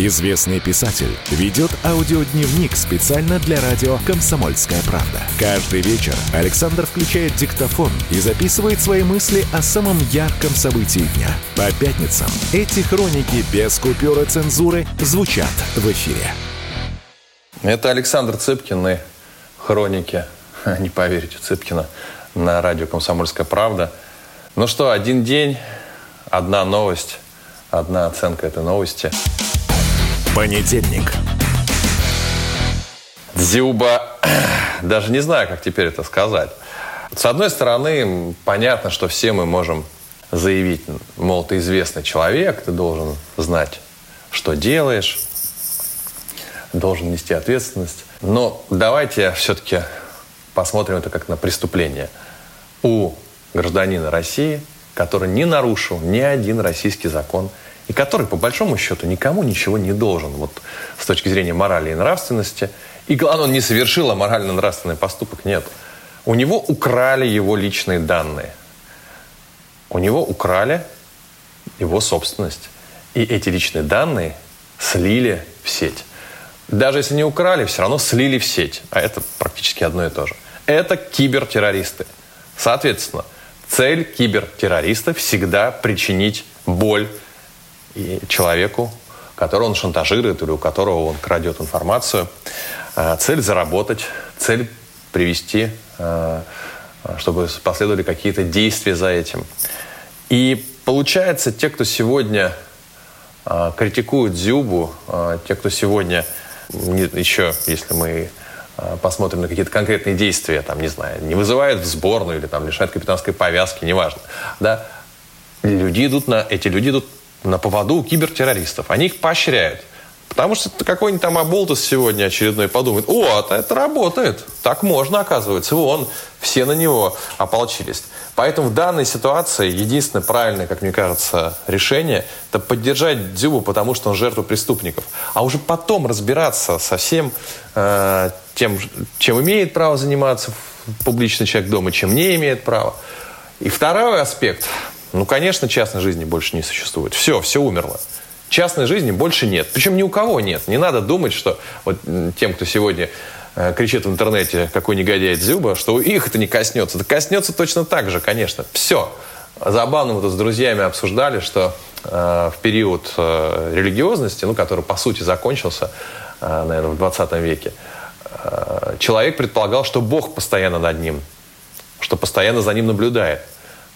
Известный писатель ведет аудиодневник специально для радио «Комсомольская правда». Каждый вечер Александр включает диктофон и записывает свои мысли о самом ярком событии дня. По пятницам эти хроники без купюры цензуры звучат в эфире. Это Александр Цыпкин и хроники, не поверите, Цыпкина на радио «Комсомольская правда». Ну что, один день, одна новость, одна оценка этой новости. Понедельник. Дзюба, даже не знаю, как теперь это сказать. С одной стороны, понятно, что все мы можем заявить, мол, ты известный человек, ты должен знать, что делаешь, должен нести ответственность. Но давайте все-таки посмотрим это как на преступление. У гражданина России, который не нарушил ни один российский закон, и который, по большому счету, никому ничего не должен, вот с точки зрения морали и нравственности. И главное, он не совершил аморально-нравственный поступок, нет. У него украли его личные данные. У него украли его собственность. И эти личные данные слили в сеть. Даже если не украли, все равно слили в сеть. А это практически одно и то же. Это кибертеррористы. Соответственно, цель кибертеррориста всегда причинить боль человеку, которого он шантажирует или у которого он крадет информацию. А, Цель заработать, цель привести, а, чтобы последовали какие-то действия за этим. И получается, те, кто сегодня а, критикует Зюбу, те, кто сегодня еще, если мы посмотрим на какие-то конкретные действия, там, не знаю, не вызывает в сборную или там лишает капитанской повязки, неважно, да, люди идут на, эти люди идут на поводу у кибертеррористов. Они их поощряют. Потому что какой-нибудь там оболтус сегодня очередной подумает, о, это, это работает, так можно, оказывается. Вон, все на него ополчились. Поэтому в данной ситуации единственное правильное, как мне кажется, решение – это поддержать Дзюбу, потому что он жертва преступников. А уже потом разбираться со всем э, тем, чем имеет право заниматься публичный человек дома, чем не имеет права. И второй аспект. Ну, конечно, частной жизни больше не существует. Все, все умерло. Частной жизни больше нет. Причем ни у кого нет. Не надо думать, что вот тем, кто сегодня э, кричит в интернете, какой негодяй Дзюба, что их это не коснется. Это коснется точно так же, конечно. Все. Забавно мы тут с друзьями обсуждали, что э, в период э, религиозности, ну, который, по сути, закончился, э, наверное, в 20 веке, э, человек предполагал, что Бог постоянно над ним, что постоянно за ним наблюдает,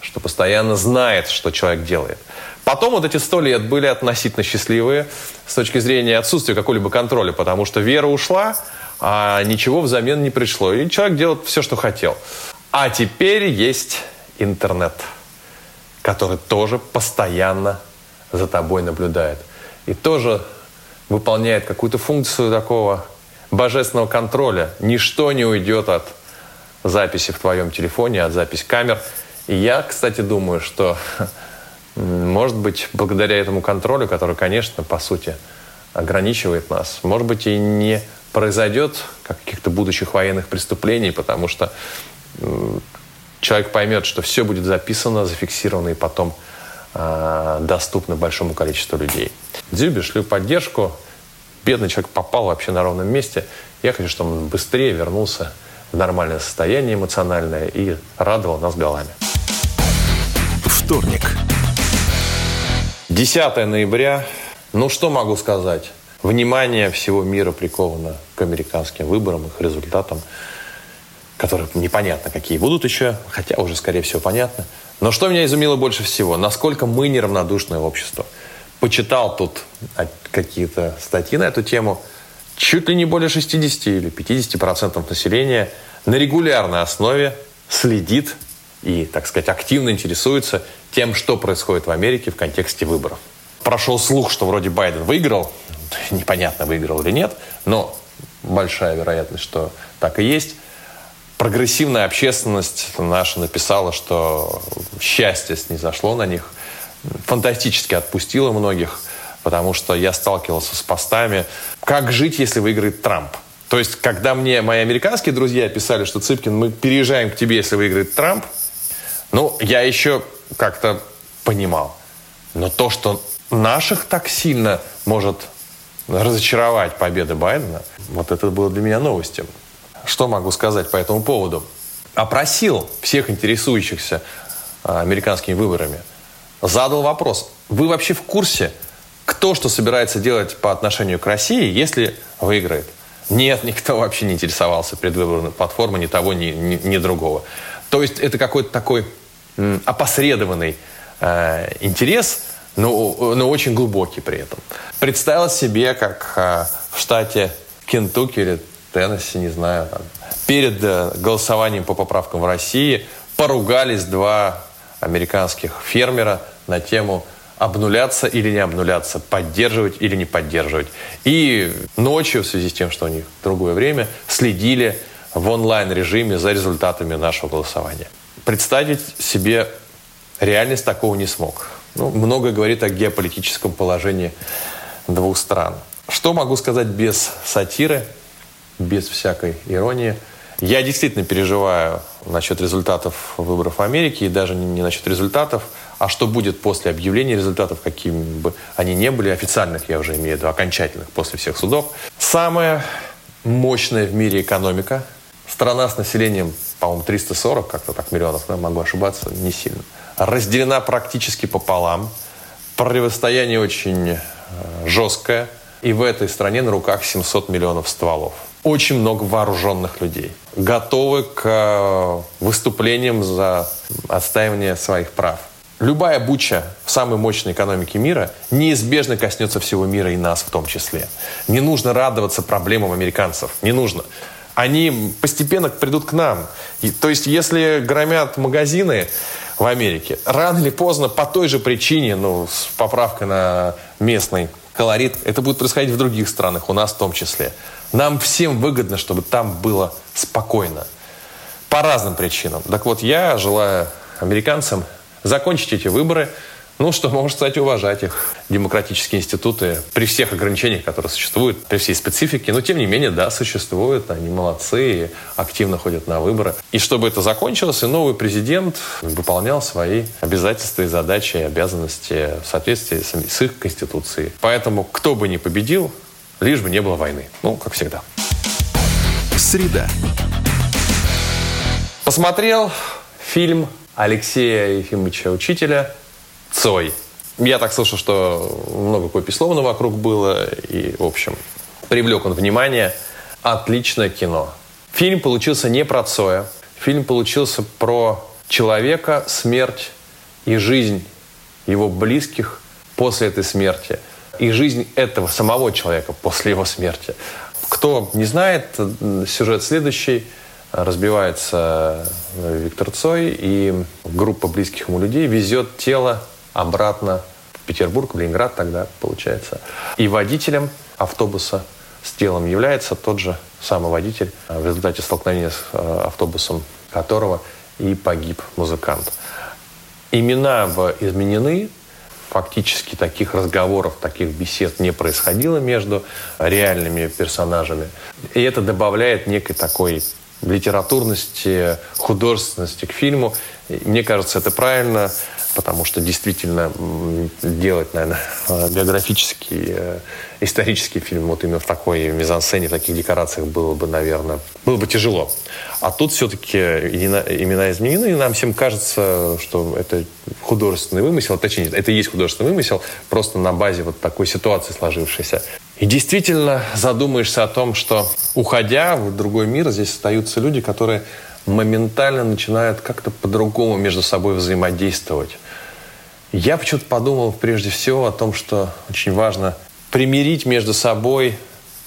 что постоянно знает, что человек делает. Потом вот эти сто лет были относительно счастливые с точки зрения отсутствия какого-либо контроля, потому что вера ушла, а ничего взамен не пришло. И человек делает все, что хотел. А теперь есть интернет, который тоже постоянно за тобой наблюдает. И тоже выполняет какую-то функцию такого божественного контроля. Ничто не уйдет от записи в твоем телефоне, от записи камер. И я, кстати, думаю, что, может быть, благодаря этому контролю, который, конечно, по сути, ограничивает нас, может быть, и не произойдет каких-то будущих военных преступлений, потому что человек поймет, что все будет записано, зафиксировано и потом а, доступно большому количеству людей. Дзюбе шлю поддержку. Бедный человек попал вообще на ровном месте. Я хочу, чтобы он быстрее вернулся в нормальное состояние эмоциональное и радовал нас голами. Вторник. 10 ноября. Ну, что могу сказать? Внимание всего мира приковано к американским выборам, их результатам, которые непонятно какие будут еще, хотя уже, скорее всего, понятно. Но что меня изумило больше всего? Насколько мы неравнодушное общество. Почитал тут какие-то статьи на эту тему. Чуть ли не более 60 или 50 процентов населения на регулярной основе следит и, так сказать, активно интересуется тем, что происходит в Америке в контексте выборов. Прошел слух, что вроде Байден выиграл. Непонятно, выиграл или нет, но большая вероятность, что так и есть. Прогрессивная общественность наша написала, что счастье снизошло на них. фантастически отпустило многих, потому что я сталкивался с постами «Как жить, если выиграет Трамп?» То есть, когда мне мои американские друзья писали, что Цыпкин, мы переезжаем к тебе, если выиграет Трамп, ну, я еще как-то понимал. Но то, что наших так сильно может разочаровать победа Байдена, вот это было для меня новостью. Что могу сказать по этому поводу? Опросил всех интересующихся а, американскими выборами. Задал вопрос. Вы вообще в курсе, кто что собирается делать по отношению к России, если выиграет? Нет, никто вообще не интересовался предвыборной платформой ни того, ни, ни, ни другого. То есть это какой-то такой опосредованный э, интерес, но, но очень глубокий при этом. Представил себе, как э, в штате Кентукки или Теннесси, не знаю, там, перед э, голосованием по поправкам в России поругались два американских фермера на тему обнуляться или не обнуляться, поддерживать или не поддерживать. И ночью, в связи с тем, что у них другое время, следили в онлайн-режиме за результатами нашего голосования. Представить себе реальность такого не смог. Ну, много говорит о геополитическом положении двух стран. Что могу сказать без сатиры, без всякой иронии? Я действительно переживаю насчет результатов выборов в Америке, и даже не насчет результатов, а что будет после объявления результатов, какими бы они ни были, официальных я уже имею в виду, окончательных после всех судов. Самая мощная в мире экономика. Страна с населением, по-моему, 340, как-то так миллионов, да, могу ошибаться, не сильно. Разделена практически пополам. Противостояние очень э, жесткое. И в этой стране на руках 700 миллионов стволов очень много вооруженных людей, готовы к э, выступлениям за отстаивание своих прав. Любая буча в самой мощной экономике мира неизбежно коснется всего мира и нас в том числе. Не нужно радоваться проблемам американцев. Не нужно. Они постепенно придут к нам. И, то есть, если громят магазины в Америке, рано или поздно по той же причине, ну, с поправкой на местный колорит, это будет происходить в других странах, у нас в том числе. Нам всем выгодно, чтобы там было спокойно. По разным причинам. Так вот, я желаю американцам закончить эти выборы, ну, что может, кстати, уважать их демократические институты при всех ограничениях, которые существуют, при всей специфике. Но, тем не менее, да, существуют, они молодцы, и активно ходят на выборы. И чтобы это закончилось, и новый президент выполнял свои обязательства и задачи, и обязанности в соответствии с их конституцией. Поэтому, кто бы ни победил, лишь бы не было войны. Ну, как всегда. Среда. Посмотрел фильм Алексея Ефимовича Учителя «Цой». Я так слышал, что много копий вокруг было, и, в общем, привлек он внимание. Отличное кино. Фильм получился не про Цоя. Фильм получился про человека, смерть и жизнь его близких после этой смерти – и жизнь этого самого человека после его смерти. Кто не знает, сюжет следующий. Разбивается Виктор Цой, и группа близких ему людей везет тело обратно в Петербург, в Ленинград тогда, получается. И водителем автобуса с телом является тот же самый водитель, в результате столкновения с э, автобусом которого и погиб музыкант. Имена изменены, фактически таких разговоров, таких бесед не происходило между реальными персонажами. И это добавляет некой такой литературности, художественности к фильму. Мне кажется, это правильно, потому что действительно делать, наверное, биографический, э, исторический фильм вот именно в такой мизансцене, в таких декорациях было бы, наверное, было бы тяжело. А тут все-таки имена изменены, и нам всем кажется, что это художественный вымысел, точнее, это и есть художественный вымысел, просто на базе вот такой ситуации сложившейся. И действительно задумаешься о том, что уходя в другой мир, здесь остаются люди, которые моментально начинают как-то по-другому между собой взаимодействовать. Я почему-то подумал прежде всего о том, что очень важно примирить между собой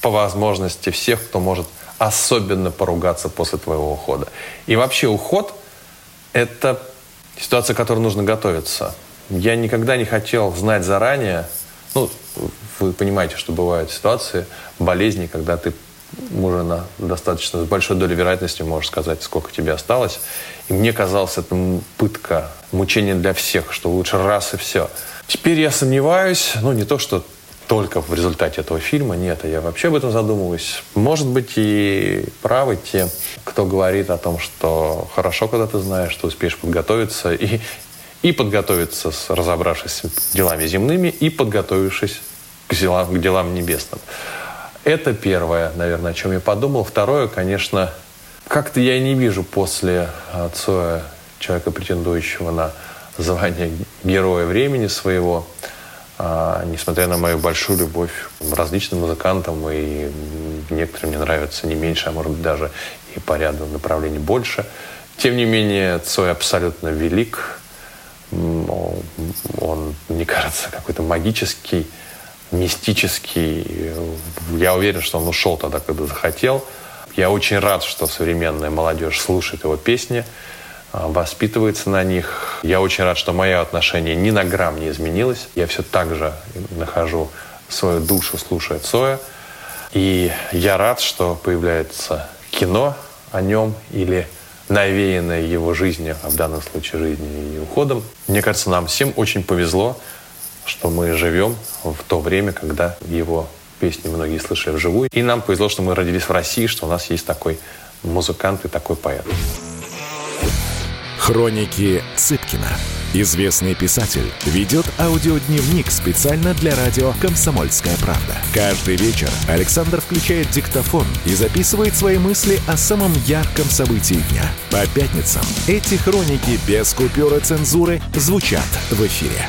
по возможности всех, кто может особенно поругаться после твоего ухода. И вообще уход – это ситуация, к которой нужно готовиться. Я никогда не хотел знать заранее, ну, вы понимаете, что бывают ситуации, болезни, когда ты на достаточно с большой долей вероятности можешь сказать, сколько тебе осталось. И мне казалось, это пытка, мучение для всех, что лучше раз и все – Теперь я сомневаюсь, ну не то, что только в результате этого фильма, нет, я вообще об этом задумываюсь. Может быть, и правы те, кто говорит о том, что хорошо, когда ты знаешь, что успеешь подготовиться и, и подготовиться, разобравшись с делами земными, и подготовившись к делам, к делам небесным. Это первое, наверное, о чем я подумал. Второе, конечно, как-то я не вижу после Цоя человека, претендующего на звание героя времени своего, а, несмотря на мою большую любовь к различным музыкантам, и некоторые мне нравятся не меньше, а может быть даже и по ряду направлений больше. Тем не менее, Цой абсолютно велик. Он, мне кажется, какой-то магический, мистический. Я уверен, что он ушел тогда, когда захотел. Я очень рад, что современная молодежь слушает его песни. А, воспитывается на них. Я очень рад, что мое отношение ни на грамм не изменилось. Я все так же нахожу свою душу, слушая Цоя. И я рад, что появляется кино о нем или навеянное его жизнью, а в данном случае жизнью и уходом. Мне кажется, нам всем очень повезло, что мы живем в то время, когда его песни многие слышали вживую. И нам повезло, что мы родились в России, что у нас есть такой музыкант и такой поэт. Хроники Цыпкина. Известный писатель ведет аудиодневник специально для радио «Комсомольская правда». Каждый вечер Александр включает диктофон и записывает свои мысли о самом ярком событии дня. По пятницам эти хроники без купюры цензуры звучат в эфире.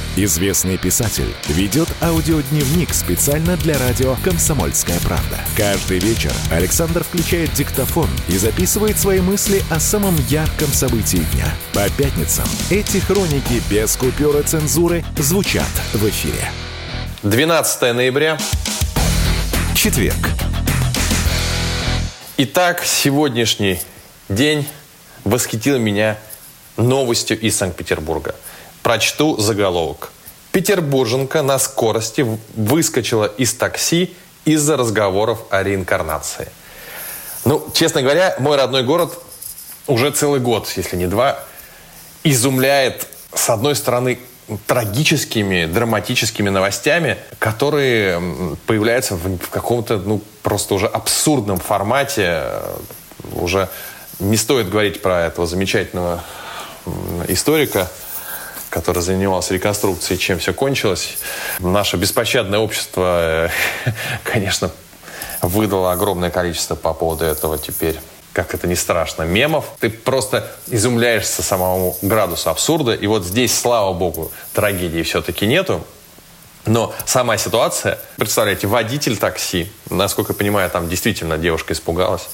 Известный писатель ведет аудиодневник специально для радио «Комсомольская правда». Каждый вечер Александр включает диктофон и записывает свои мысли о самом ярком событии дня. По пятницам эти хроники без купюры цензуры звучат в эфире. 12 ноября. Четверг. Итак, сегодняшний день восхитил меня новостью из Санкт-Петербурга – Прочту заголовок. Петербурженка на скорости выскочила из такси из-за разговоров о реинкарнации. Ну, честно говоря, мой родной город уже целый год, если не два, изумляет, с одной стороны, трагическими, драматическими новостями, которые появляются в, в каком-то, ну, просто уже абсурдном формате. Уже не стоит говорить про этого замечательного историка который занимался реконструкцией, чем все кончилось. Наше беспощадное общество, э, конечно, выдало огромное количество по поводу этого теперь как это не страшно, мемов. Ты просто изумляешься самому градусу абсурда. И вот здесь, слава богу, трагедии все-таки нету. Но сама ситуация, представляете, водитель такси, насколько я понимаю, там действительно девушка испугалась.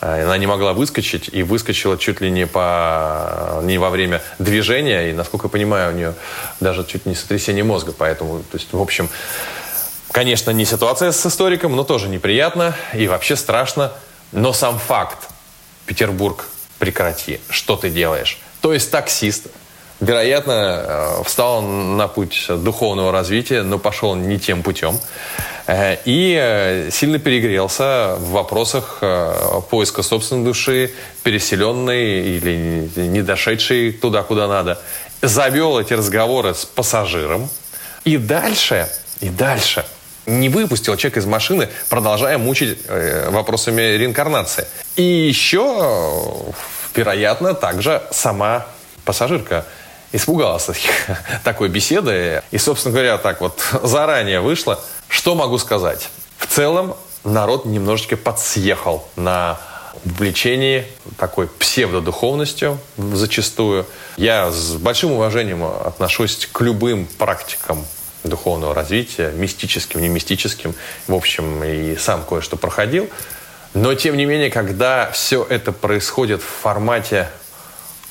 Э, она не могла выскочить и выскочила чуть ли не, по, не во время движения. И, насколько я понимаю, у нее даже чуть не сотрясение мозга. Поэтому, то есть, в общем, конечно, не ситуация с историком, но тоже неприятно и вообще страшно. Но сам факт. Петербург, прекрати. Что ты делаешь? То есть таксист, вероятно, э, встал на путь духовного развития, но пошел не тем путем. Э, и э, сильно перегрелся в вопросах э, поиска собственной души, переселенной или не дошедшей туда, куда надо. Завел эти разговоры с пассажиром. И дальше, и дальше не выпустил человек из машины, продолжая мучить вопросами реинкарнации. И еще, вероятно, также сама пассажирка испугалась такой беседы. И, собственно говоря, так вот заранее вышло, что могу сказать? В целом народ немножечко подсъехал на увлечении такой псевдодуховностью зачастую. Я с большим уважением отношусь к любым практикам духовного развития, мистическим, не мистическим. В общем, и сам кое-что проходил. Но, тем не менее, когда все это происходит в формате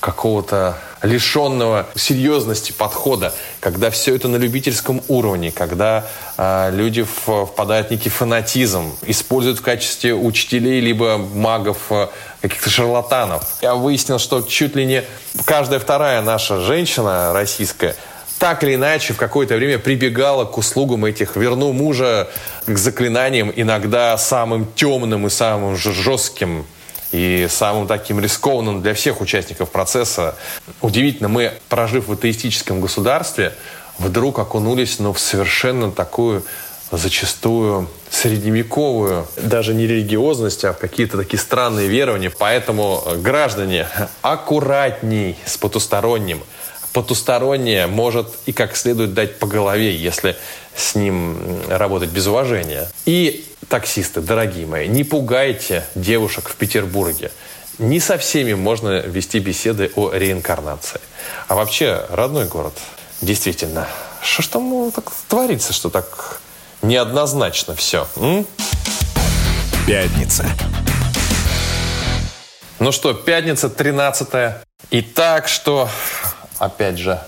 какого-то лишенного серьезности подхода, когда все это на любительском уровне, когда э, люди впадают в некий фанатизм, используют в качестве учителей либо магов э, каких-то шарлатанов. Я выяснил, что чуть ли не каждая вторая наша женщина российская так или иначе в какое-то время прибегала к услугам этих «верну мужа» к заклинаниям, иногда самым темным и самым жестким и самым таким рискованным для всех участников процесса. Удивительно, мы, прожив в атеистическом государстве, вдруг окунулись ну, в совершенно такую зачастую средневековую, даже не религиозность, а какие-то такие странные верования. Поэтому, э, граждане, аккуратней с потусторонним. Потустороннее может и как следует дать по голове, если с ним работать без уважения. И таксисты, дорогие мои, не пугайте девушек в Петербурге. Не со всеми можно вести беседы о реинкарнации. А вообще, родной город, действительно, что ж там ну, так творится, что так неоднозначно все? М? Пятница. Ну что, пятница 13 Итак, что, опять же,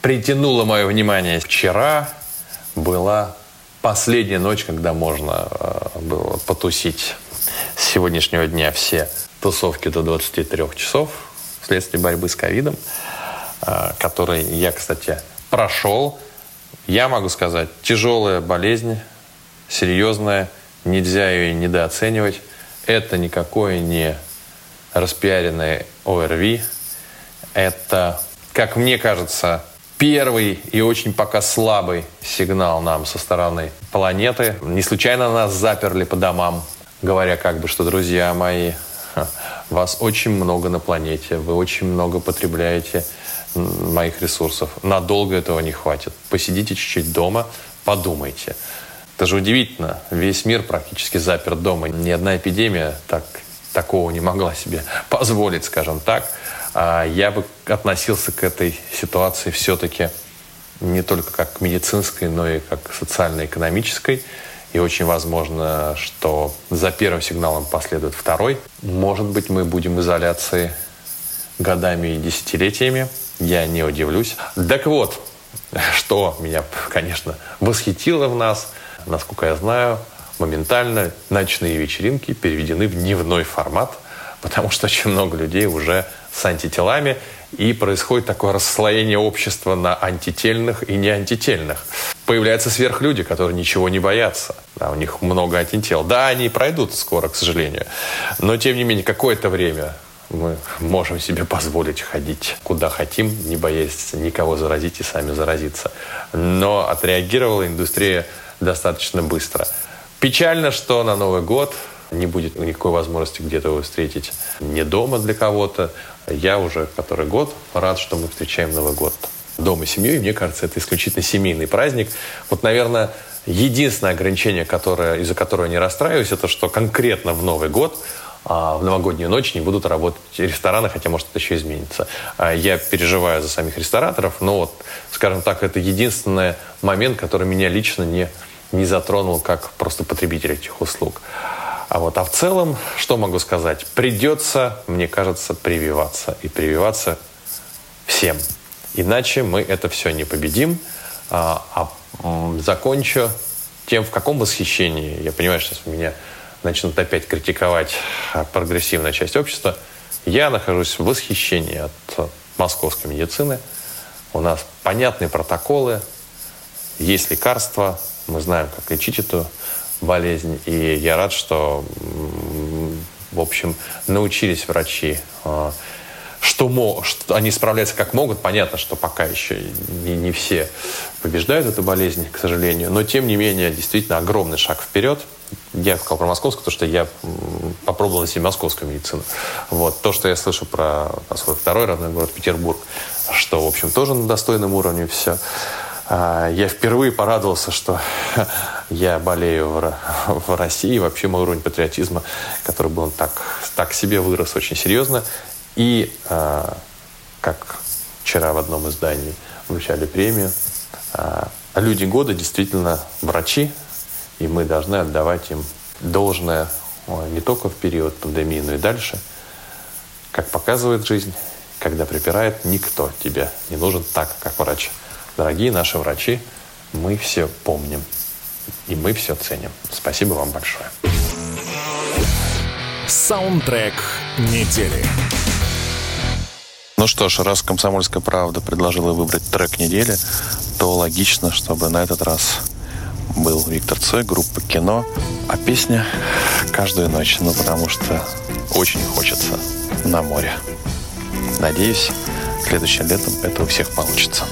притянуло мое внимание. Вчера была последняя ночь, когда можно э, было потусить с сегодняшнего дня все тусовки до 23 часов вследствие борьбы с ковидом, э, который я, кстати, прошел. Я могу сказать, тяжелая болезнь, серьезная, нельзя ее недооценивать. Это никакое не распиаренное ОРВИ. Это, как мне кажется, первый и очень пока слабый сигнал нам со стороны планеты. Не случайно нас заперли по домам, говоря как бы, что, друзья мои, вас очень много на планете, вы очень много потребляете моих ресурсов. Надолго этого не хватит. Посидите чуть-чуть дома, подумайте. Это же удивительно. Весь мир практически заперт дома. Ни одна эпидемия так, такого не могла себе позволить, скажем так. А я бы относился к этой ситуации все-таки не только как к медицинской, но и как к социально-экономической. И очень возможно, что за первым сигналом последует второй. Может быть, мы будем в изоляции годами и десятилетиями. Я не удивлюсь. Так вот, что меня, конечно, восхитило в нас, насколько я знаю, моментально ночные вечеринки переведены в дневной формат, потому что очень много людей уже с антителами, и происходит такое расслоение общества на антительных и не антительных. Появляются сверхлюди, которые ничего не боятся. Да, у них много антител. Да, они пройдут скоро, к сожалению. Но, тем не менее, какое-то время мы можем себе позволить ходить куда хотим, не боясь никого заразить и сами заразиться. Но отреагировала индустрия достаточно быстро. Печально, что на Новый год не будет никакой возможности где-то его встретить не дома для кого-то. Я уже который год рад, что мы встречаем Новый год дома с семьей. Мне кажется, это исключительно семейный праздник. Вот, наверное, единственное ограничение, которое, из-за которого я не расстраиваюсь, это что конкретно в Новый год а в новогоднюю ночь не будут работать рестораны, хотя, может, это еще изменится. А я переживаю за самих рестораторов, но вот, скажем так, это единственный момент, который меня лично не, не затронул как просто потребитель этих услуг. А вот, а в целом, что могу сказать? Придется, мне кажется, прививаться. И прививаться всем. Иначе мы это все не победим. А, а закончу тем, в каком восхищении. Я понимаю, что сейчас меня начнут опять критиковать прогрессивная часть общества. Я нахожусь в восхищении от московской медицины. У нас понятные протоколы, есть лекарства, мы знаем, как лечить эту болезнь. И я рад, что, в общем, научились врачи а, что, мо, что они справляются как могут. Понятно, что пока еще не, не все побеждают эту болезнь, к сожалению. Но, тем не менее, действительно огромный шаг вперед. Я сказал про московскую, потому что я попробовал на себе московскую медицину. Вот. То, что я слышу про свой второй родной город Петербург, что, в общем, тоже на достойном уровне все. А, я впервые порадовался, что я болею в, России. Вообще мой уровень патриотизма, который был так, так себе вырос очень серьезно. И а, как вчера в одном издании вручали премию, а, люди года действительно врачи, и мы должны отдавать им должное не только в период пандемии, но и дальше. Как показывает жизнь, когда припирает, никто тебе не нужен так, как врач. Дорогие наши врачи, мы все помним. И мы все ценим. Спасибо вам большое. Саундтрек недели. Ну что ж, раз «Комсомольская правда» предложила выбрать трек недели, то логично, чтобы на этот раз был Виктор Цой, группа «Кино», а песня «Каждую ночь», ну потому что очень хочется на море. Надеюсь, следующим летом это у всех получится.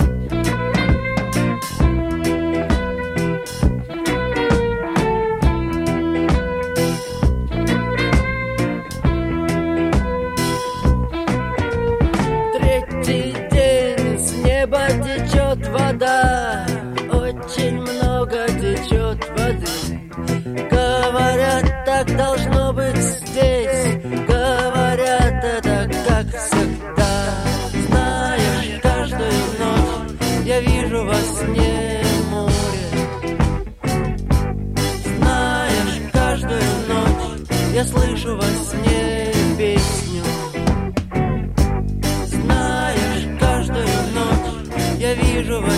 Я вижу